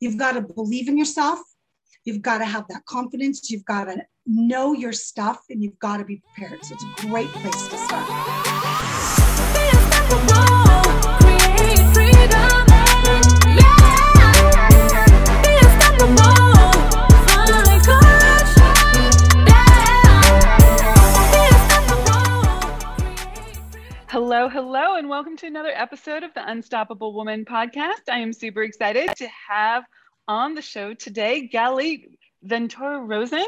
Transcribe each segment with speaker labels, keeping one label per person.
Speaker 1: You've got to believe in yourself. You've got to have that confidence. You've got to know your stuff and you've got to be prepared. So it's a great place to start.
Speaker 2: Hello, hello, and welcome to another episode of the Unstoppable Woman podcast. I am super excited to have on the show today Galit Ventura Rozen,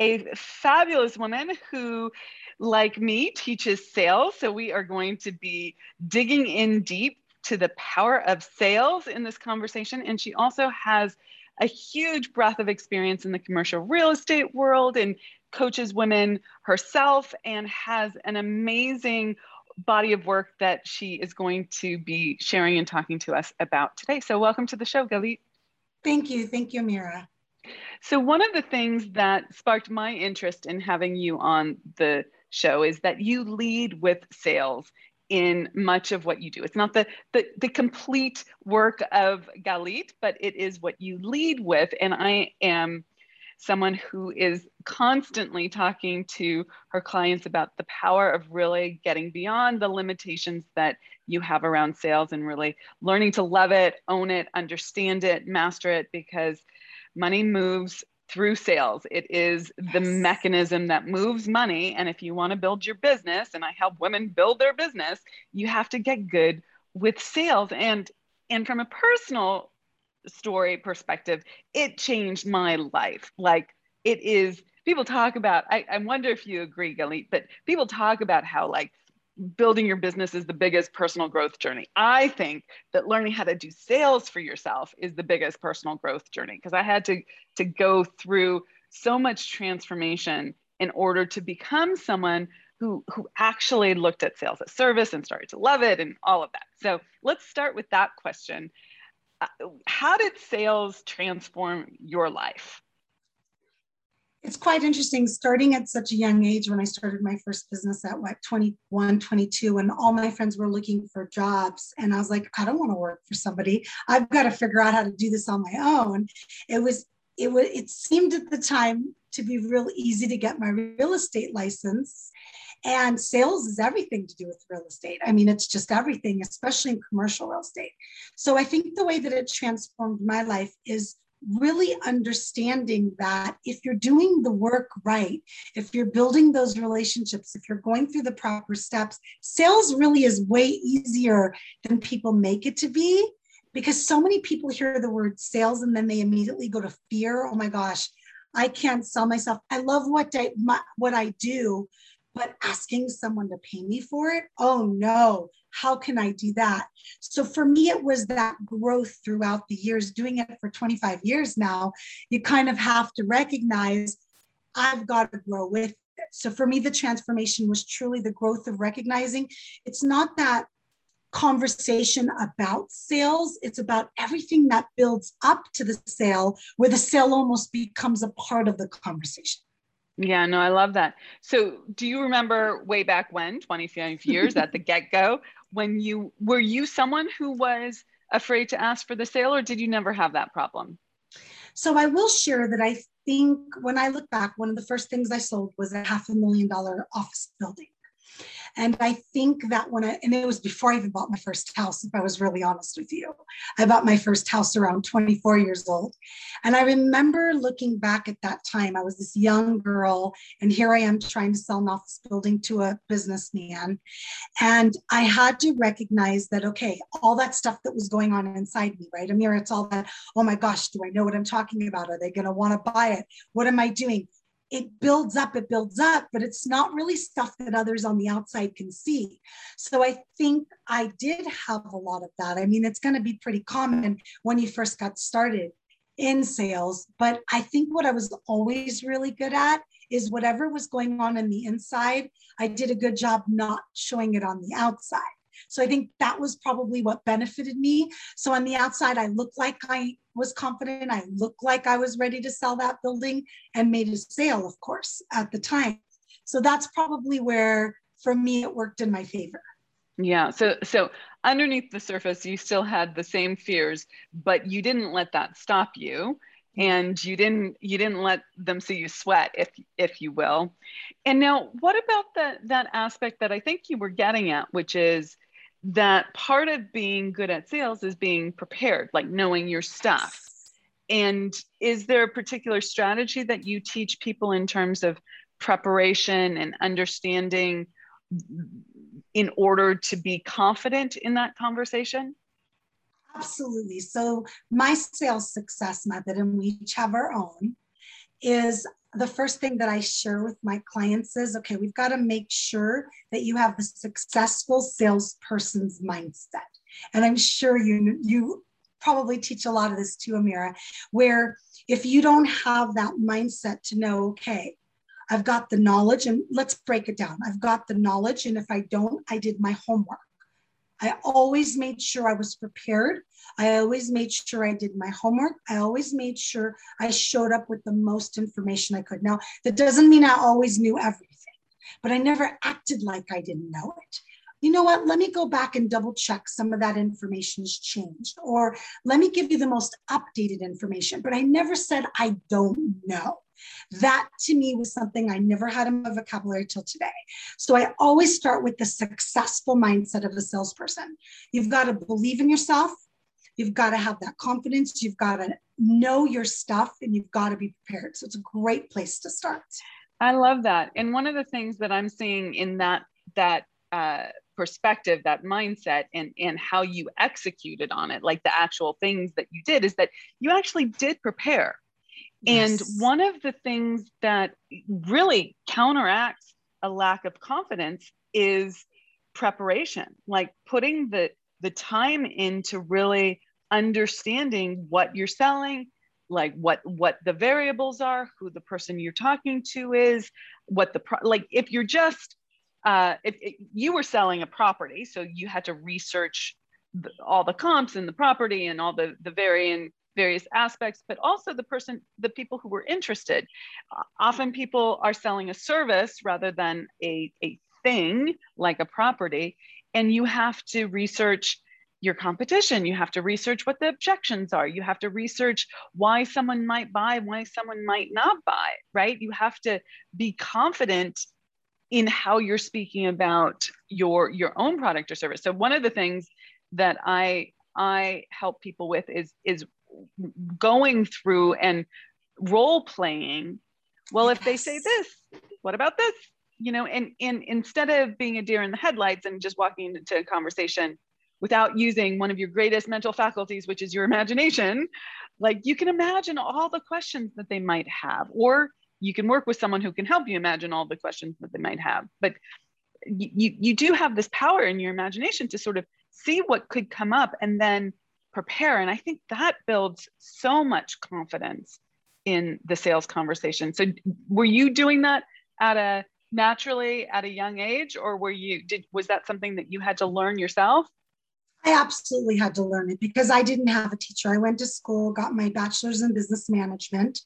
Speaker 2: a fabulous woman who, like me, teaches sales. So we are going to be digging in deep to the power of sales in this conversation. And she also has a huge breadth of experience in the commercial real estate world and coaches women herself and has an amazing body of work that she is going to be sharing and talking to us about today. So, welcome to the show, Galit.
Speaker 1: Thank you. Thank you, Mira.
Speaker 2: So, one of the things that sparked my interest in having you on the show is that you lead with sales in much of what you do. It's not the, the, the complete work of Galit, but it is what you lead with. And I am someone who is constantly talking to her clients about the power of really getting beyond the limitations that you have around sales and really learning to love it, own it, understand it, master it, because money moves through sales. It is the mechanism that moves money. And if you want to build your business, and I help women build their business, you have to get good with sales. And and from a personal story perspective, it changed my life. Like it is, people talk about, I, I wonder if you agree, Galit, but people talk about how like building your business is the biggest personal growth journey. I think that learning how to do sales for yourself is the biggest personal growth journey because I had to to go through so much transformation in order to become someone who who actually looked at sales as service and started to love it and all of that. So, let's start with that question. How did sales transform your life?
Speaker 1: It's quite interesting starting at such a young age when I started my first business at what 21, 22, and all my friends were looking for jobs. And I was like, I don't want to work for somebody. I've got to figure out how to do this on my own. It was, it was, it seemed at the time to be real easy to get my real estate license. And sales is everything to do with real estate. I mean, it's just everything, especially in commercial real estate. So I think the way that it transformed my life is really understanding that if you're doing the work right, if you're building those relationships, if you're going through the proper steps, sales really is way easier than people make it to be because so many people hear the word sales and then they immediately go to fear. Oh my gosh, I can't sell myself. I love what I my, what I do, but asking someone to pay me for it, oh no, how can I do that? So for me, it was that growth throughout the years, doing it for 25 years now. You kind of have to recognize I've got to grow with it. So for me, the transformation was truly the growth of recognizing it's not that conversation about sales. It's about everything that builds up to the sale, where the sale almost becomes a part of the conversation.
Speaker 2: Yeah, no, I love that. So, do you remember way back when, 25 years at the get go, when you were you someone who was afraid to ask for the sale, or did you never have that problem?
Speaker 1: So, I will share that I think when I look back, one of the first things I sold was a half a million dollar office building. And I think that when I, and it was before I even bought my first house, if I was really honest with you, I bought my first house around 24 years old. And I remember looking back at that time, I was this young girl, and here I am trying to sell an office building to a businessman. And I had to recognize that, okay, all that stuff that was going on inside me, right? Amir, it's all that, oh my gosh, do I know what I'm talking about? Are they going to want to buy it? What am I doing? It builds up, it builds up, but it's not really stuff that others on the outside can see. So I think I did have a lot of that. I mean, it's going to be pretty common when you first got started in sales, but I think what I was always really good at is whatever was going on in the inside, I did a good job not showing it on the outside. So I think that was probably what benefited me. So on the outside, I looked like I was confident. I looked like I was ready to sell that building and made a sale, of course, at the time. So that's probably where, for me, it worked in my favor.
Speaker 2: Yeah. So so underneath the surface, you still had the same fears, but you didn't let that stop you. And you didn't you didn't let them see you sweat, if if you will. And now what about that that aspect that I think you were getting at, which is that part of being good at sales is being prepared, like knowing your stuff. And is there a particular strategy that you teach people in terms of preparation and understanding in order to be confident in that conversation?
Speaker 1: Absolutely. So, my sales success method, and we each have our own, is the first thing that I share with my clients is okay, we've got to make sure that you have the successful salesperson's mindset. And I'm sure you you probably teach a lot of this too, Amira, where if you don't have that mindset to know, okay, I've got the knowledge, and let's break it down. I've got the knowledge, and if I don't, I did my homework. I always made sure I was prepared. I always made sure I did my homework. I always made sure I showed up with the most information I could. Now, that doesn't mean I always knew everything, but I never acted like I didn't know it. You know what? Let me go back and double check some of that information has changed, or let me give you the most updated information. But I never said I don't know. That to me was something I never had in my vocabulary till today. So I always start with the successful mindset of a salesperson. You've got to believe in yourself. You've got to have that confidence. You've got to know your stuff and you've got to be prepared. So it's a great place to start.
Speaker 2: I love that. And one of the things that I'm seeing in that that uh, perspective, that mindset, and and how you executed on it, like the actual things that you did, is that you actually did prepare. And one of the things that really counteracts a lack of confidence is preparation, like putting the, the time into really understanding what you're selling, like what what the variables are, who the person you're talking to is, what the pro- like if you're just uh, if, if you were selling a property, so you had to research the, all the comps and the property and all the the varying various aspects, but also the person, the people who were interested. Uh, often people are selling a service rather than a, a thing like a property, and you have to research your competition. You have to research what the objections are. You have to research why someone might buy, why someone might not buy, right? You have to be confident in how you're speaking about your your own product or service. So one of the things that I I help people with is is going through and role playing. Well if they say this what about this? You know and, and instead of being a deer in the headlights and just walking into a conversation without using one of your greatest mental faculties which is your imagination like you can imagine all the questions that they might have or you can work with someone who can help you imagine all the questions that they might have but you, you do have this power in your imagination to sort of see what could come up and then prepare. And I think that builds so much confidence in the sales conversation. So were you doing that at a naturally at a young age or were you did was that something that you had to learn yourself?
Speaker 1: I absolutely had to learn it because I didn't have a teacher. I went to school, got my bachelor's in business management.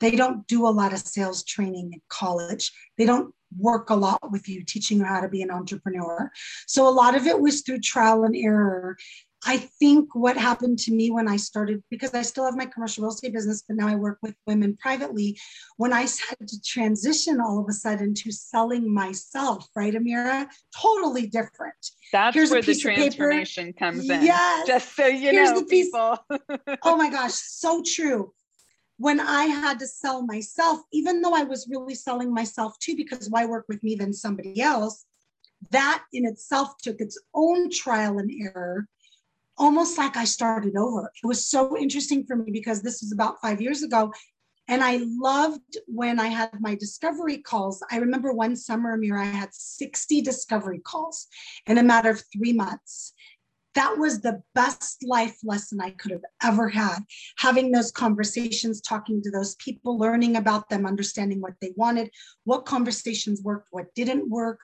Speaker 1: They don't do a lot of sales training in college. They don't work a lot with you teaching you how to be an entrepreneur. So a lot of it was through trial and error I think what happened to me when I started, because I still have my commercial real estate business, but now I work with women privately. When I had to transition all of a sudden to selling myself, right, Amira? Totally different.
Speaker 2: That's Here's where the transformation comes in. Yes. Just so you Here's know, the piece. people.
Speaker 1: oh my gosh, so true. When I had to sell myself, even though I was really selling myself too, because why work with me than somebody else? That in itself took its own trial and error almost like I started over. It was so interesting for me because this was about five years ago. And I loved when I had my discovery calls. I remember one summer, Amira, I had 60 discovery calls in a matter of three months. That was the best life lesson I could have ever had. Having those conversations, talking to those people, learning about them, understanding what they wanted, what conversations worked, what didn't work,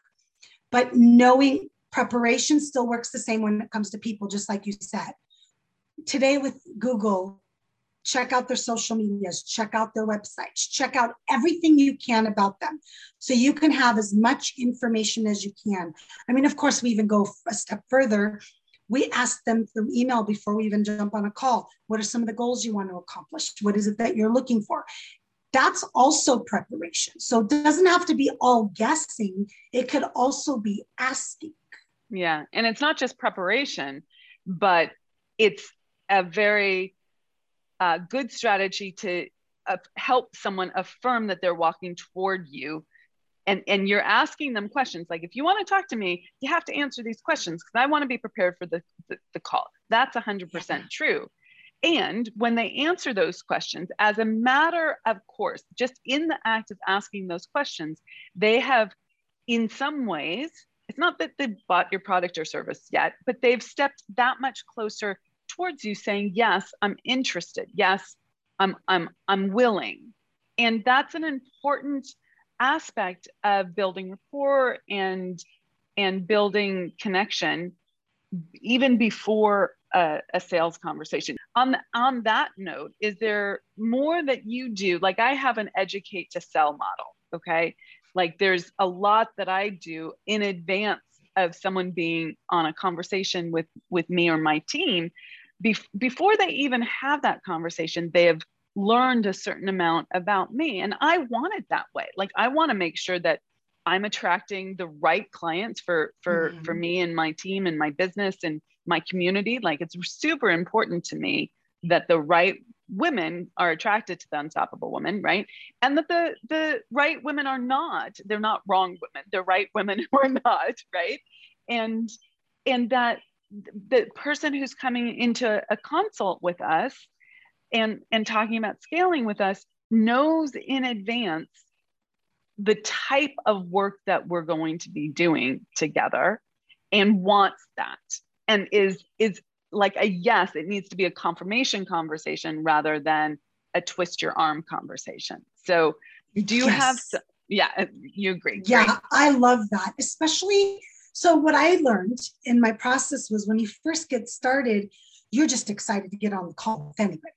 Speaker 1: but knowing preparation still works the same when it comes to people, just like you said. Today with Google, check out their social medias, check out their websites, check out everything you can about them so you can have as much information as you can. I mean, of course, we even go a step further. We ask them through email before we even jump on a call. What are some of the goals you want to accomplish? What is it that you're looking for? That's also preparation. So it doesn't have to be all guessing, it could also be asking.
Speaker 2: Yeah. And it's not just preparation, but it's a very uh, good strategy to uh, help someone affirm that they're walking toward you and and you're asking them questions like if you want to talk to me you have to answer these questions because i want to be prepared for the, the, the call that's 100% yeah. true and when they answer those questions as a matter of course just in the act of asking those questions they have in some ways it's not that they've bought your product or service yet but they've stepped that much closer towards you saying, yes, I'm interested. Yes, I'm, I'm, I'm willing. And that's an important aspect of building rapport and, and building connection even before a, a, sales conversation. On, on that note, is there more that you do? Like I have an educate to sell model, okay? Like there's a lot that I do in advance of someone being on a conversation with with me or my team before they even have that conversation, they have learned a certain amount about me. And I want it that way. Like I want to make sure that I'm attracting the right clients for for mm-hmm. for me and my team and my business and my community. Like it's super important to me that the right women are attracted to the unstoppable woman, right? And that the the right women are not. They're not wrong women. They're right women who are not, right? And and that the person who's coming into a consult with us and and talking about scaling with us knows in advance the type of work that we're going to be doing together and wants that and is is like a yes it needs to be a confirmation conversation rather than a twist your arm conversation so do you yes. have yeah you agree
Speaker 1: yeah i love that especially so, what I learned in my process was when you first get started, you're just excited to get on the call with anybody.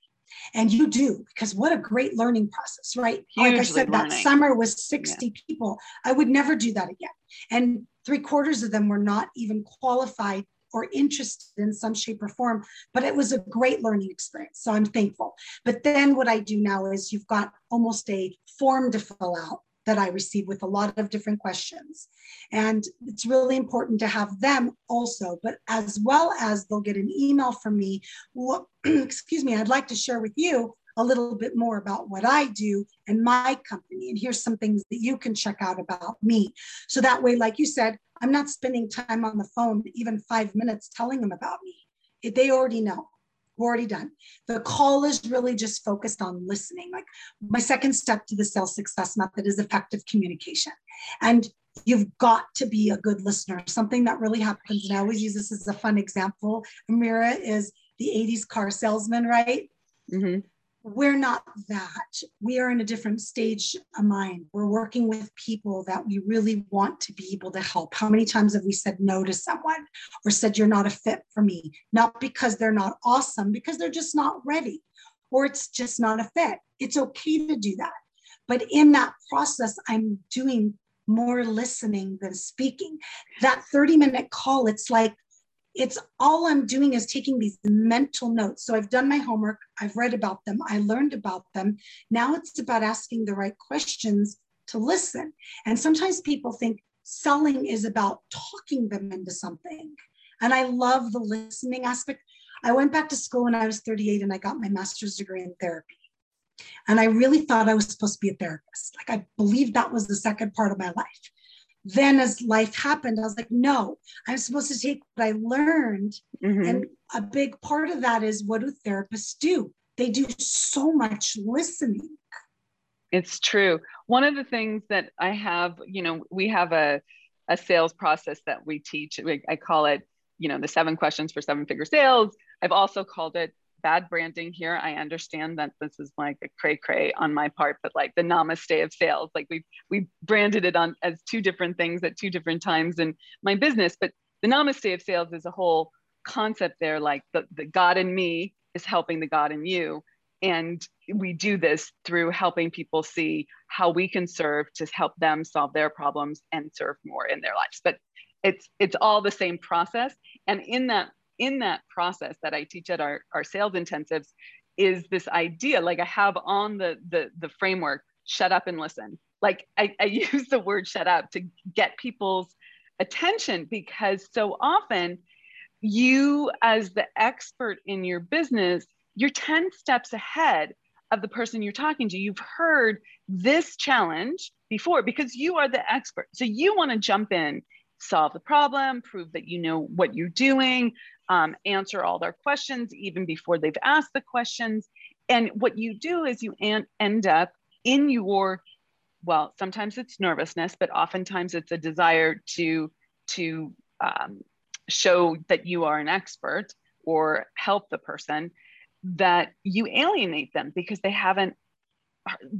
Speaker 1: And you do, because what a great learning process, right? Hugely like I said, learning. that summer was 60 yeah. people. I would never do that again. And three quarters of them were not even qualified or interested in some shape or form, but it was a great learning experience. So I'm thankful. But then what I do now is you've got almost a form to fill out that I receive with a lot of different questions. And it's really important to have them also, but as well as they'll get an email from me. Well, excuse me, I'd like to share with you a little bit more about what I do and my company. And here's some things that you can check out about me. So that way, like you said, I'm not spending time on the phone, even five minutes telling them about me. They already know already done. The call is really just focused on listening. Like my second step to the sales success method is effective communication. And you've got to be a good listener. Something that really happens, and I always use this as a fun example, Amira, is the 80s car salesman, right? Mm-hmm we're not that. We are in a different stage of mind. We're working with people that we really want to be able to help. How many times have we said no to someone or said, You're not a fit for me? Not because they're not awesome, because they're just not ready or it's just not a fit. It's okay to do that. But in that process, I'm doing more listening than speaking. That 30 minute call, it's like it's all I'm doing is taking these mental notes. So I've done my homework, I've read about them, I learned about them. Now it's about asking the right questions to listen. And sometimes people think selling is about talking them into something. And I love the listening aspect. I went back to school when I was 38 and I got my master's degree in therapy. And I really thought I was supposed to be a therapist. Like I believed that was the second part of my life then as life happened, I was like, no, I'm supposed to take what I learned. Mm-hmm. And a big part of that is what do therapists do? They do so much listening.
Speaker 2: It's true. One of the things that I have, you know, we have a, a sales process that we teach. I call it, you know, the seven questions for seven figure sales. I've also called it bad branding here. I understand that this is like a cray cray on my part, but like the namaste of sales, like we we branded it on as two different things at two different times in my business. But the namaste of sales is a whole concept there, like the, the God in me is helping the God in you. and we do this through helping people see how we can serve to help them solve their problems and serve more in their lives but it's it's all the same process and in that in that process that i teach at our, our sales intensives is this idea like i have on the the, the framework shut up and listen. Like I, I use the word shut up to get people's attention because so often you as the expert in your business you're 10 steps ahead of the person you're talking to. You've heard this challenge before because you are the expert. So you want to jump in solve the problem prove that you know what you're doing um, answer all their questions even before they've asked the questions. And what you do is you an- end up in your well sometimes it's nervousness but oftentimes it's a desire to to um, show that you are an expert or help the person that you alienate them because they haven't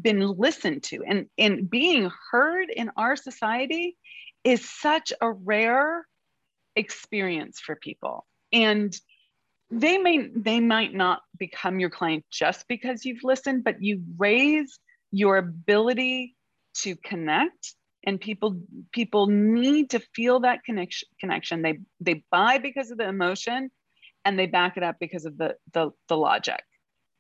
Speaker 2: been listened to. And and being heard in our society is such a rare experience for people and they may they might not become your client just because you've listened but you raise your ability to connect and people people need to feel that connection connection. They they buy because of the emotion and they back it up because of the the, the logic.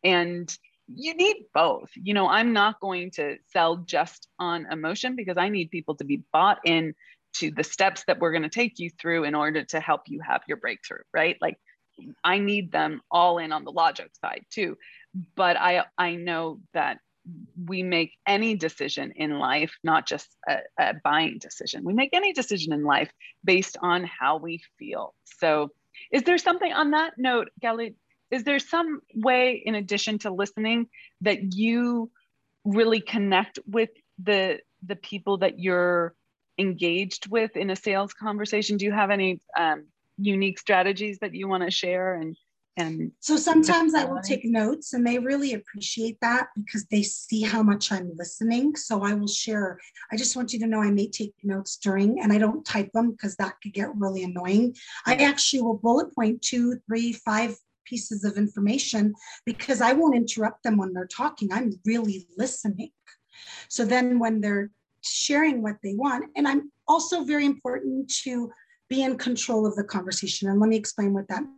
Speaker 2: And you need both. You know i'm not going to sell just on emotion because i need people to be bought in to the steps that we're going to take you through in order to help you have your breakthrough right like i need them all in on the logic side too but i i know that we make any decision in life, not just a, a, buying decision. We make any decision in life based on how we feel. So, is there something on that note, Galit? Is there some way, in addition to listening, that you really connect with the the people that you're engaged with in a sales conversation? Do you have any um, unique strategies that you want to share and and
Speaker 1: so sometimes i will take notes and they really appreciate that because they see how much i'm listening. So i will share i just want you to know i may take notes during and i don't type them because that could get really annoying. I actually will bullet point two three five pieces of information because i won't interrupt them when they're talking. I'm really listening. So then when they're sharing what they want and i'm also very important to be in control of the conversation and let me explain what that means.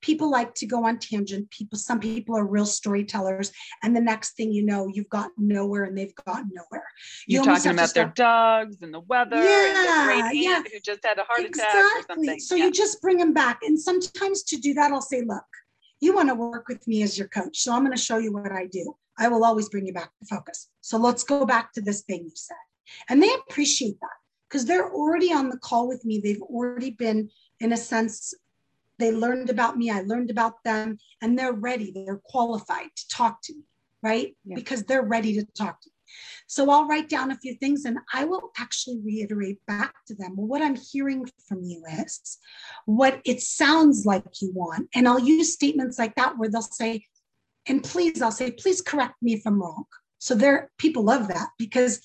Speaker 1: People like to go on tangent. People, some people are real storytellers, and the next thing you know, you've got nowhere, and they've got nowhere.
Speaker 2: You You're talking about their dogs and the weather. Yeah, yeah. Who just had a heart exactly. attack or something.
Speaker 1: So yeah. you just bring them back, and sometimes to do that, I'll say, look. You want to work with me as your coach. So I'm going to show you what I do. I will always bring you back to focus. So let's go back to this thing you said. And they appreciate that because they're already on the call with me. They've already been, in a sense, they learned about me, I learned about them, and they're ready, they're qualified to talk to me, right? Yeah. Because they're ready to talk to me. So I'll write down a few things and I will actually reiterate back to them. Well, what I'm hearing from you is what it sounds like you want. And I'll use statements like that where they'll say, and please, I'll say, please correct me if I'm wrong. So there, people love that because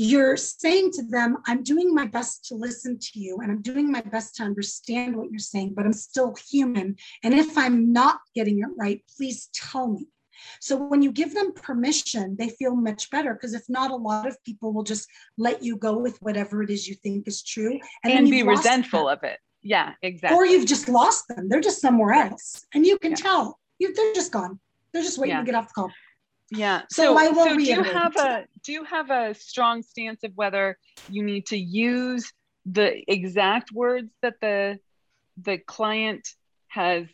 Speaker 1: you're saying to them, I'm doing my best to listen to you and I'm doing my best to understand what you're saying, but I'm still human. And if I'm not getting it right, please tell me. So when you give them permission, they feel much better because if not, a lot of people will just let you go with whatever it is you think is true
Speaker 2: and, and be resentful them. of it. Yeah, exactly.
Speaker 1: Or you've just lost them. They're just somewhere else. And you can yeah. tell you, they're just gone. They're just waiting yeah. to get off the call.
Speaker 2: Yeah. So, so so do you have a do you have a strong stance of whether you need to use the exact words that the the client has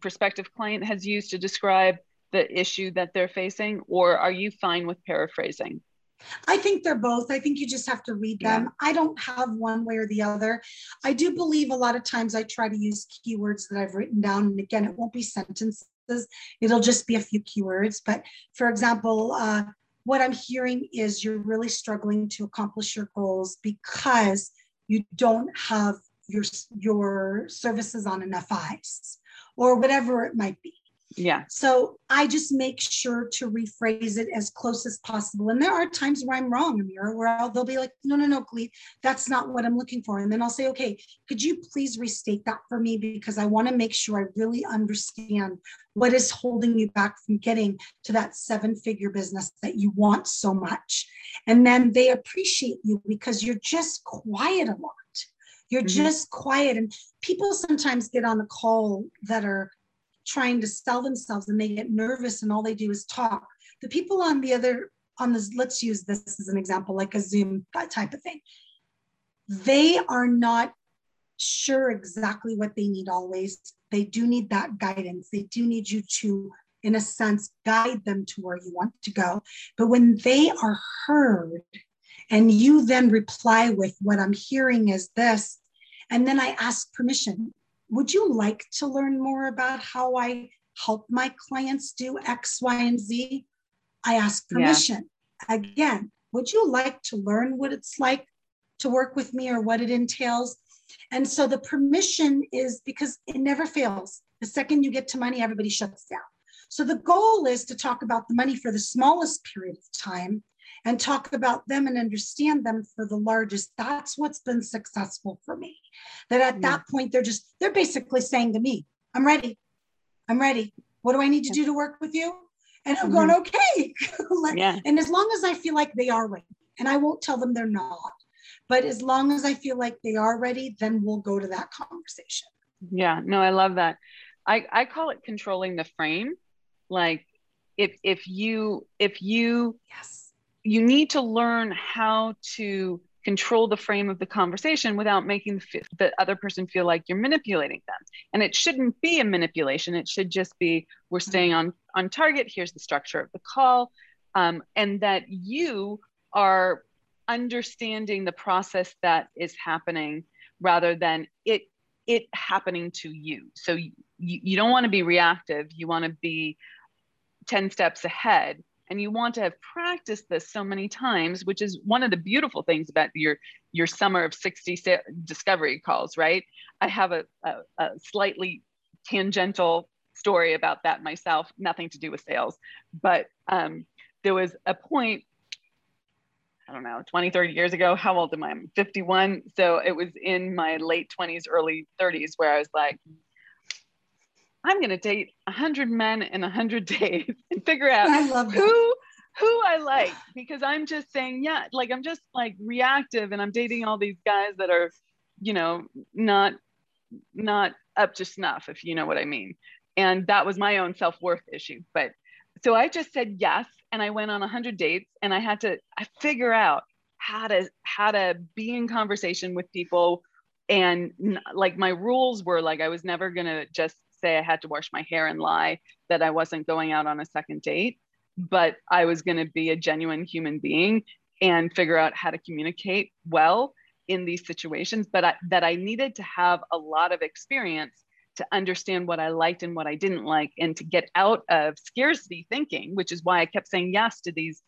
Speaker 2: prospective client has used to describe the issue that they're facing or are you fine with paraphrasing?
Speaker 1: I think they're both. I think you just have to read them. Yeah. I don't have one way or the other. I do believe a lot of times I try to use keywords that I've written down. And again, it won't be sentences It'll just be a few keywords. But for example, uh, what I'm hearing is you're really struggling to accomplish your goals because you don't have your, your services on enough eyes or whatever it might be.
Speaker 2: Yeah.
Speaker 1: So I just make sure to rephrase it as close as possible. And there are times where I'm wrong, Amira, where I'll, they'll be like, no, no, no, Galit, that's not what I'm looking for. And then I'll say, okay, could you please restate that for me? Because I want to make sure I really understand what is holding you back from getting to that seven figure business that you want so much. And then they appreciate you because you're just quiet a lot. You're mm-hmm. just quiet. And people sometimes get on the call that are trying to sell themselves and they get nervous and all they do is talk. The people on the other, on this, let's use this as an example, like a Zoom type of thing. They are not sure exactly what they need always. They do need that guidance. They do need you to, in a sense, guide them to where you want to go. But when they are heard and you then reply with what I'm hearing is this, and then I ask permission would you like to learn more about how I help my clients do X, Y, and Z? I ask permission. Yeah. Again, would you like to learn what it's like to work with me or what it entails? And so the permission is because it never fails. The second you get to money, everybody shuts down. So the goal is to talk about the money for the smallest period of time and talk about them and understand them for the largest. That's what's been successful for me. That at that point, they're just, they're basically saying to me, I'm ready. I'm ready. What do I need to do to work with you? And I'm mm-hmm. going, okay. yeah. And as long as I feel like they are ready, and I won't tell them they're not, but as long as I feel like they are ready, then we'll go to that conversation.
Speaker 2: Yeah, no, I love that. I, I call it controlling the frame. Like if if you if you
Speaker 1: yes
Speaker 2: you need to learn how to control the frame of the conversation without making the other person feel like you're manipulating them. And it shouldn't be a manipulation. It should just be we're staying on on target. Here's the structure of the call. Um, and that you are understanding the process that is happening rather than it it happening to you. So you, you don't want to be reactive. You want to be 10 steps ahead and you want to have practiced this so many times which is one of the beautiful things about your your summer of 60 discovery calls right i have a, a, a slightly tangential story about that myself nothing to do with sales but um, there was a point I don't know, 20, 30 years ago. How old am I? I'm 51. So it was in my late 20s, early 30s where I was like, I'm going to date 100 men in 100 days and figure out who who I like because I'm just saying yeah like I'm just like reactive and I'm dating all these guys that are you know not not up to snuff if you know what I mean. And that was my own self-worth issue but so I just said yes and I went on a 100 dates and I had to I figure out how to how to be in conversation with people and like my rules were like I was never going to just say I had to wash my hair and lie that I wasn't going out on a second date, but I was going to be a genuine human being and figure out how to communicate well in these situations, but I, that I needed to have a lot of experience to understand what I liked and what I didn't like, and to get out of scarcity thinking, which is why I kept saying yes to these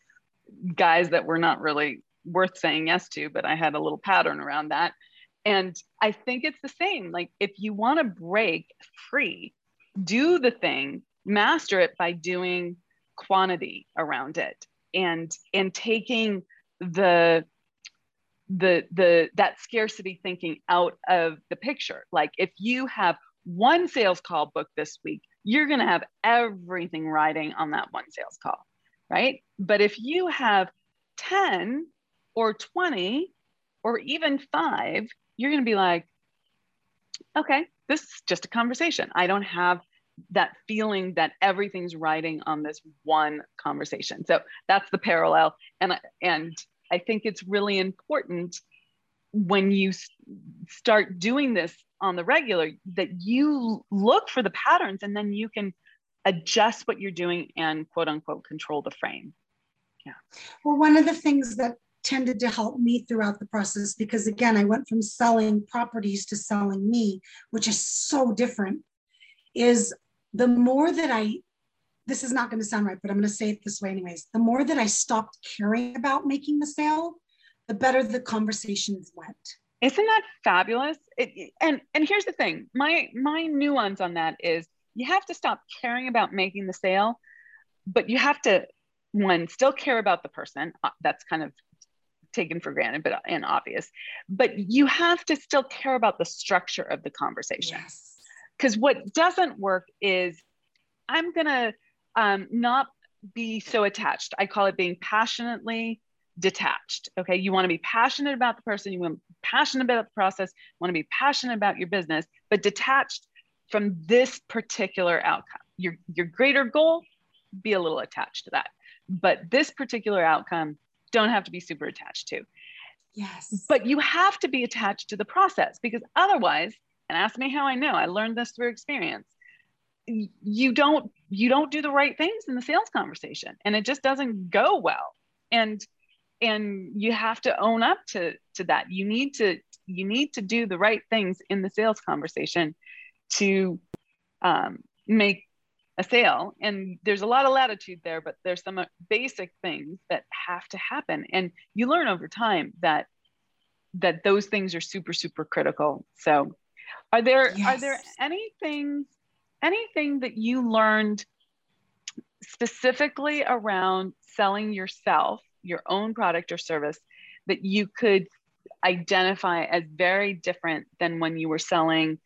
Speaker 2: guys that were not really worth saying yes to, but I had a little pattern around that. And I think it's the same. Like if you want to break free, do the thing, master it by doing quantity around it and and taking the the the that scarcity thinking out of the picture. Like if you have one sales call booked this week, you're going to have everything riding on that one sales call, right? But if you have 10 or 20 or even 5, you're going to be like, okay, this is just a conversation. I don't have that feeling that everything's riding on this one conversation. So that's the parallel. And, and I think it's really important when you start doing this on the regular that you look for the patterns and then you can adjust what you're doing and quote unquote control the frame.
Speaker 1: Yeah. Well, one of the things that tended to help me throughout the process because again i went from selling properties to selling me which is so different is the more that i this is not going to sound right but i'm going to say it this way anyways. The more that i stopped caring about making the sale the better the conversations went.
Speaker 2: Isn't that fabulous? It, and and here's the thing. My my nuance on that is you have to stop caring about making the sale, but you have to one still care about the person. Uh, that's kind of taken for granted, but and obvious. But you have to still care about the structure of the conversation. Because yes. what doesn't work is I'm gonna um, not be so attached. I call it being passionately detached. Okay. You want to be passionate about the person, you want to be passionate about the process, want to be passionate about your business, but detached from this particular outcome. Your, your greater goal, be a little attached to that. But this particular outcome, don't have to be super attached to.
Speaker 1: Yes.
Speaker 2: But you have to be attached to the process because otherwise, and ask me how I know, I learned this through experience. You don't you don't do the right things in the sales conversation and it just doesn't go well. And and you have to own up to to that. You need to you need to do the right things in the sales conversation to um, make a sale and there's a lot of latitude there but there's some uh, basic things that have to happen and you learn over time that that those things are super super critical so are there yes. are there anything anything that you learned specifically around selling yourself your own product or service that you could identify as very different than when you were selling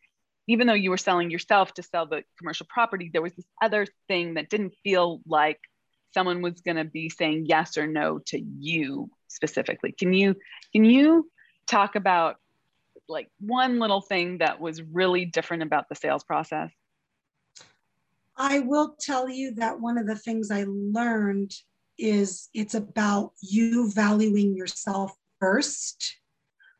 Speaker 2: even though you were selling yourself to sell the commercial property, there was this other thing that didn't feel like someone was going to be saying yes or no to you specifically. Can you can you talk about like one little thing that was really different about the sales process?
Speaker 1: I will tell you that one of the things I learned is it's about you valuing yourself first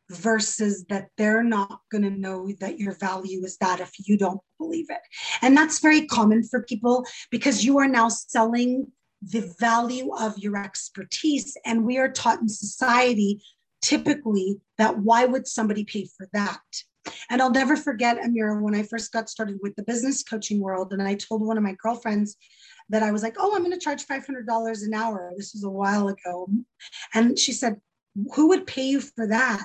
Speaker 1: versus that they're not going to know that your value is that if you don't believe it. And that's very common for people because you are now selling the value of your expertise. And we are taught in society typically that why would somebody pay for that? And I'll never forget, Amira, when I first got started with the business coaching world, and I told one of my girlfriends that I was like, oh, I'm going to charge $500 an hour. This was a while ago. And she said, who would pay you for that?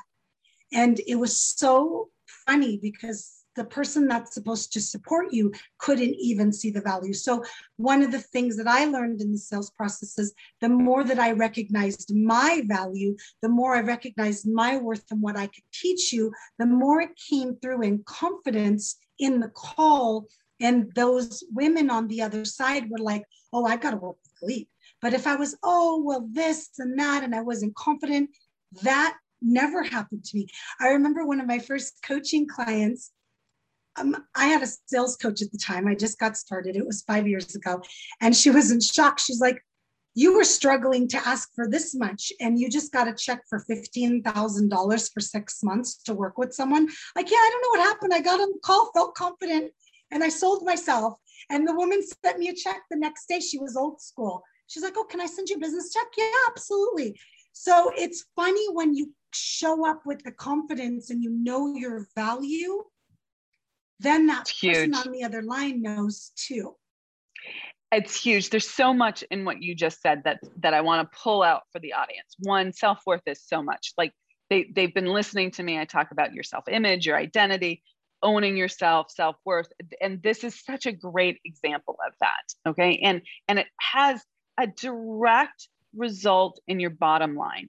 Speaker 1: And it was so funny because the person that's supposed to support you couldn't even see the value. So, one of the things that I learned in the sales process is the more that I recognized my value, the more I recognized my worth and what I could teach you, the more it came through in confidence in the call. And those women on the other side were like, oh, I got to work with Galit. But if I was, oh, well, this and that, and I wasn't confident, that never happened to me. I remember one of my first coaching clients. Um, I had a sales coach at the time. I just got started. It was five years ago. And she was in shock. She's like, You were struggling to ask for this much, and you just got a check for $15,000 for six months to work with someone. Like, yeah, I don't know what happened. I got on the call, felt confident, and I sold myself. And the woman sent me a check the next day. She was old school. She's like, Oh, can I send you a business check? Yeah, absolutely. So it's funny when you show up with the confidence and you know your value, then that it's person huge. on the other line knows too.
Speaker 2: It's huge. There's so much in what you just said that that I want to pull out for the audience. One, self-worth is so much. Like they, they've been listening to me. I talk about your self-image, your identity, owning yourself, self-worth. And this is such a great example of that. Okay. And and it has a direct result in your bottom line.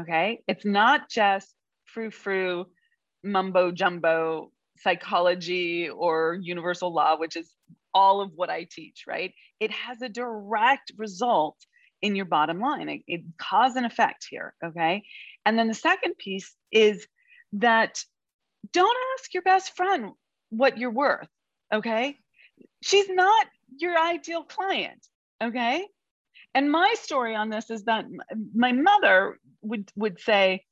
Speaker 2: Okay. It's not just frou frou, mumbo jumbo psychology or universal law, which is all of what I teach, right? It has a direct result in your bottom line. It, it cause and effect here. Okay. And then the second piece is that don't ask your best friend what you're worth. Okay. She's not your ideal client. Okay. And my story on this is that my mother would would say,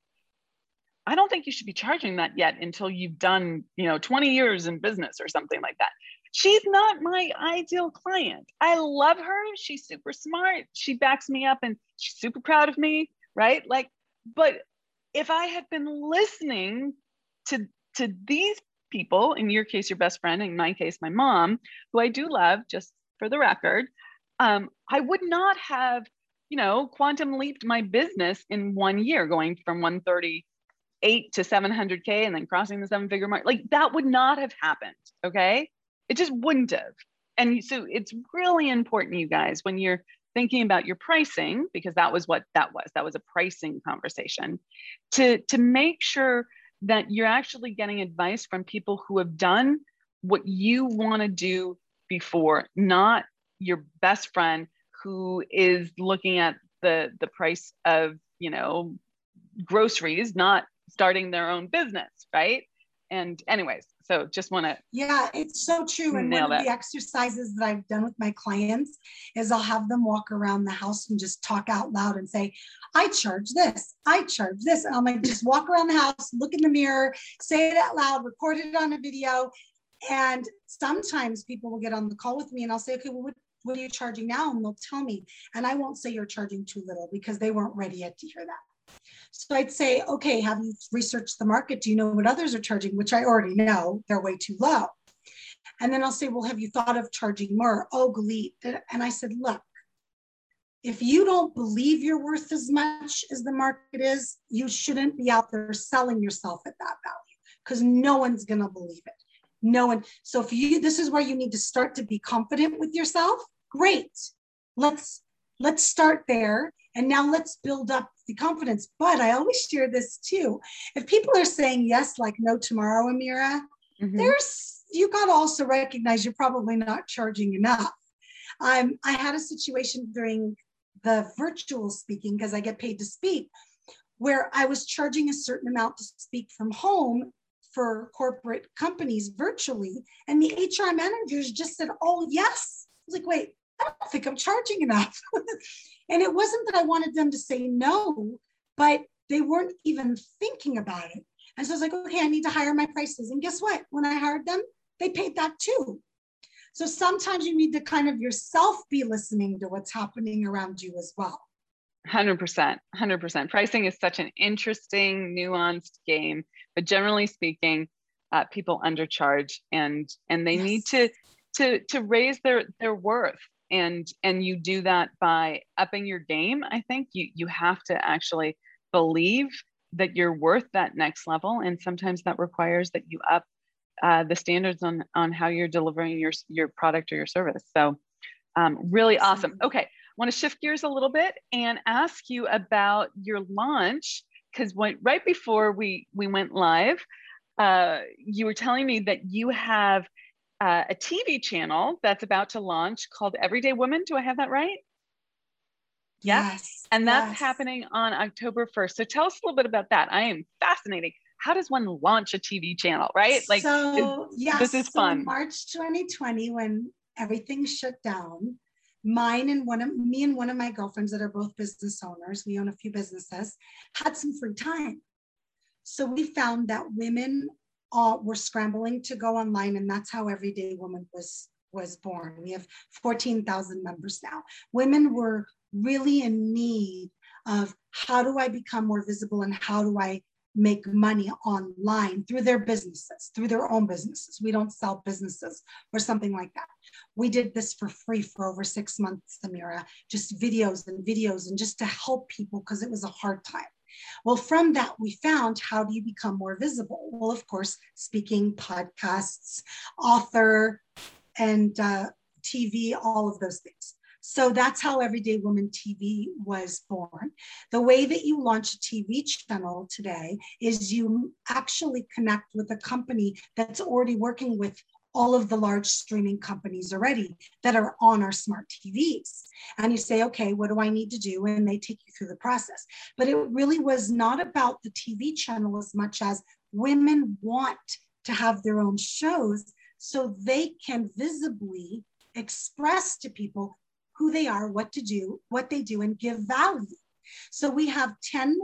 Speaker 2: I don't think you should be charging that yet until you've done, you know, 20 years in business or something like that. She's not my ideal client. I love her. She's super smart. She backs me up and she's super proud of me, right? Like, but if I had been listening to to these people, in your case, your best friend, in my case, my mom, who I do love, just for the record, um, I would not have, you know, quantum leaped my business in one year, going from 138 to 700K and then crossing the seven figure mark. Like that would not have happened. Okay. It just wouldn't have. and so it's really important, you guys, when you're thinking about your pricing, because that was what that was, that was a pricing conversation, to, to make sure that you're actually getting advice from people who have done what you want to do before, not your best friend who is looking at the the price of you know groceries, not starting their own business, right? And anyways, so just want to
Speaker 1: yeah, it's so true. And one of the exercises that I've done with my clients is I'll have them walk around the house and just talk out loud and say, I charge this, I charge this. And I'm like, just walk around the house, look in the mirror, say it out loud, record it on a video. And sometimes people will get on the call with me and I'll say, okay, well, what, what are you charging now? And they'll tell me. And I won't say you're charging too little because they weren't ready yet to hear that. So I'd say, okay, have you researched the market? Do you know what others are charging? Which I already know they're way too low. And then I'll say, well, have you thought of charging more? Oh, Galit. And I said, look, if you don't believe you're worth as much as the market is, you shouldn't be out there selling yourself at that value because no one's going to believe it no one so if you this is where you need to start to be confident with yourself great let's let's start there and now let's build up the confidence but i always share this too if people are saying yes like no tomorrow amira mm-hmm. there's you got to also recognize you're probably not charging enough um, i had a situation during the virtual speaking because i get paid to speak where i was charging a certain amount to speak from home for corporate companies virtually. And the HR managers just said, oh, yes. I was like, wait, I don't think I'm charging enough. and it wasn't that I wanted them to say no, but they weren't even thinking about it. And so I was like, okay, I need to higher my prices. And guess what? When I hired them, they paid that too. So sometimes you need to kind of yourself be listening to what's happening around you as well.
Speaker 2: 100%. 100%. Pricing is such an interesting, nuanced game but generally speaking, uh, people undercharge and and they yes. need to to to raise their their worth and and you do that by upping your game i think you you have to actually believe that you're worth that next level and sometimes that requires that you up uh, the standards on on how you're delivering your your product or your service. So um, really awesome. Okay I want to shift gears a little bit and ask you about your launch because right before we we went live, uh, you were telling me that you have uh, a TV channel that's about to launch called Everyday Woman. Do I have that right?
Speaker 1: Yeah. Yes.
Speaker 2: And that's
Speaker 1: yes.
Speaker 2: happening on October 1st. So tell us a little bit about that. I am fascinating. How does one launch a TV channel, right?
Speaker 1: Like, so, yeah, this is so fun. March 2020, when everything shut down, mine and one of me and one of my girlfriends that are both business owners, we own a few businesses, had some free time. So we found that women uh, were scrambling to go online, and that's how Everyday Woman was was born. We have 14,000 members now. Women were really in need of how do I become more visible and how do I make money online through their businesses, through their own businesses. We don't sell businesses or something like that. We did this for free for over six months, Amira, just videos and videos and just to help people because it was a hard time. Well, from that, we found how do you become more visible? Well, of course, speaking, podcasts, author, and uh, TV, all of those things. So that's how Everyday Woman TV was born. The way that you launch a TV channel today is you actually connect with a company that's already working with all of the large streaming companies already that are on our smart TVs. And you say, okay, what do I need to do? And they take you through the process. But it really was not about the TV channel as much as women want to have their own shows so they can visibly express to people who they are, what to do, what they do, and give value. So we have 10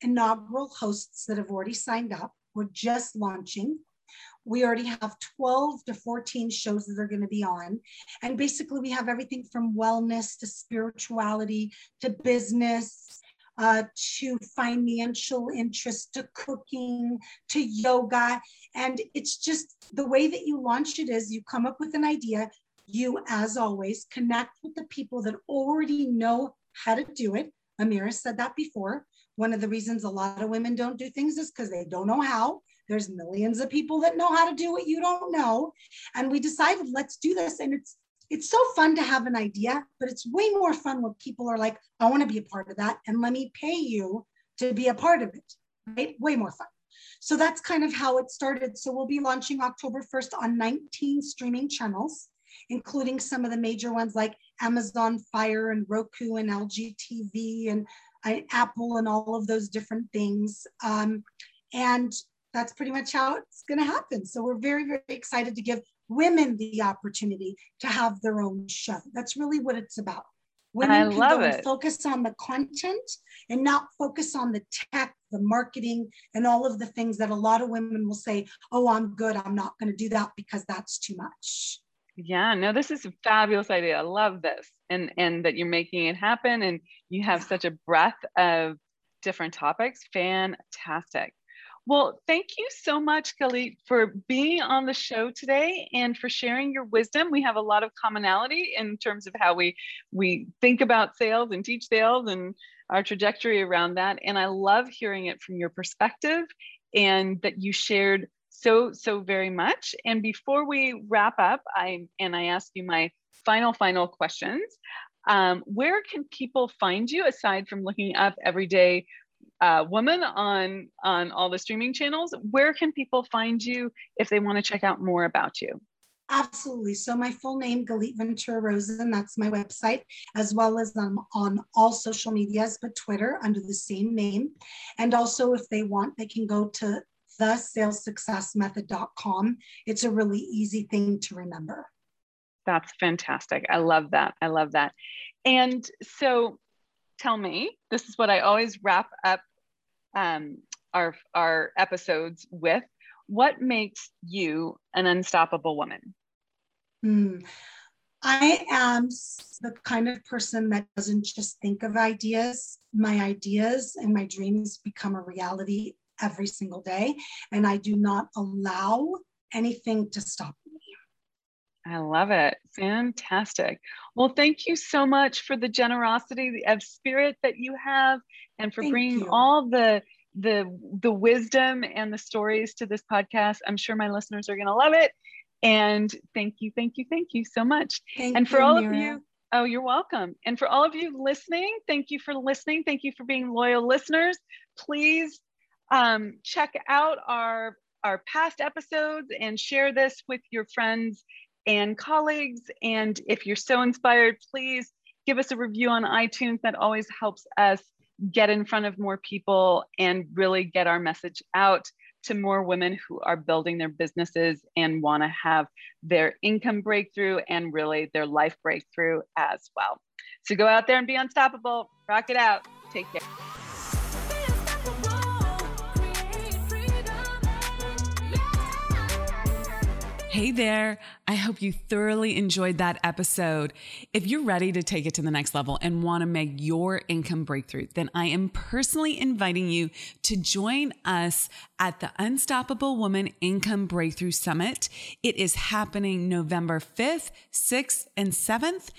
Speaker 1: inaugural hosts that have already signed up. We're just launching. We already have 12 to 14 shows that are going to be on. And basically, we have everything from wellness to spirituality to business uh, to financial interest to cooking to yoga. And it's just the way that you launch it is you come up with an idea, you, as always, connect with the people that already know how to do it. Amira said that before. One of the reasons a lot of women don't do things is because they don't know how. There's millions of people that know how to do what you don't know. And we decided, let's do this. And it's it's so fun to have an idea, but it's way more fun when people are like, I want to be a part of that and let me pay you to be a part of it, right? Way more fun. So that's kind of how it started. So we'll be launching October 1st on 19 streaming channels, including some of the major ones like Amazon Fire and Roku and LG TV and Apple and all of those different things. Um, and that's pretty much how it's going to happen. So we're very, very excited to give women the opportunity to have their own show. That's really what it's about. Women
Speaker 2: I
Speaker 1: can
Speaker 2: love it.
Speaker 1: focus on the content and not focus on the tech, the marketing, and all of the things that a lot of women will say, oh, I'm good. I'm not going to do that because that's too much.
Speaker 2: Yeah, no, this is a fabulous idea. I love this. And and that you're making it happen and you have such a breadth of different topics. Fantastic. Well, thank you so much, Galit, for being on the show today and for sharing your wisdom. We have a lot of commonality in terms of how we we think about sales and teach sales and our trajectory around that. And I love hearing it from your perspective and that you shared so so very much. And before we wrap up, I and I ask you my final final questions. Um, where can people find you aside from looking up everyday uh, woman on on all the streaming channels where can people find you if they want to check out more about you
Speaker 1: Absolutely. So my full name, Galit Ventura Rozen, that's my website, as well as I'm on all social medias, but Twitter under the same name. And also if they want, they can go to thesalessuccessmethod.com. It's a really easy thing to remember.
Speaker 2: That's fantastic. I love that. I love that. And so tell me, this is what I always wrap up um, our, our episodes with. What makes you an unstoppable woman?
Speaker 1: Hmm. I am the kind of person that doesn't just think of ideas. My ideas and my dreams become a reality every single day, and I do not allow anything to stop.
Speaker 2: I love it. Fantastic. Well, thank you so much for the generosity of spirit that you have and for
Speaker 1: Thank
Speaker 2: bringing
Speaker 1: you.
Speaker 2: all the the the wisdom and the stories to this podcast. I'm sure my listeners are going to love it. And thank you, thank you, thank you so much.
Speaker 1: Thank
Speaker 2: and for
Speaker 1: you,
Speaker 2: all
Speaker 1: Mira.
Speaker 2: of you, oh, you're welcome. And for all of you listening, thank you for listening. Thank you for being loyal listeners. Please um, check out our our past episodes and share this with your friends and colleagues. And if you're so inspired, please give us a review on iTunes. That always helps us get in front of more people and really get our message out to more women who are building their businesses and want to have their income breakthrough and really their life breakthrough as well. So go out there and be unstoppable. Rock it out. Take care.
Speaker 3: Hey there. I hope you thoroughly enjoyed that episode. If you're ready to take it to the next level and want to make your income breakthrough, then I am personally inviting you to join us at the Unstoppable Woman Income Breakthrough Summit. It is happening November 5th, 6th, and 7th.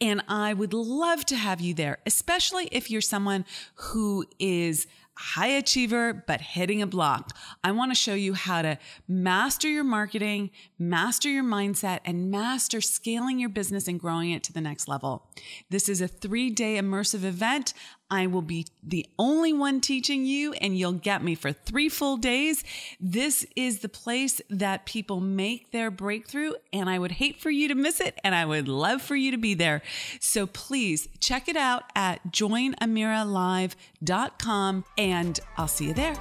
Speaker 3: And I would love to have you there, especially if you're someone who is high achiever, but hitting a block. I want to show you how to master your marketing, master your mindset, and master scaling your business and growing it to the next level. This is a three day immersive event. I will be the only one teaching you, and you'll get me for three full days. This is the place that people make their breakthrough, and I would hate for you to miss it, and I would love for you to be there. So please check it out at joinamiralive.com, and I'll see you there.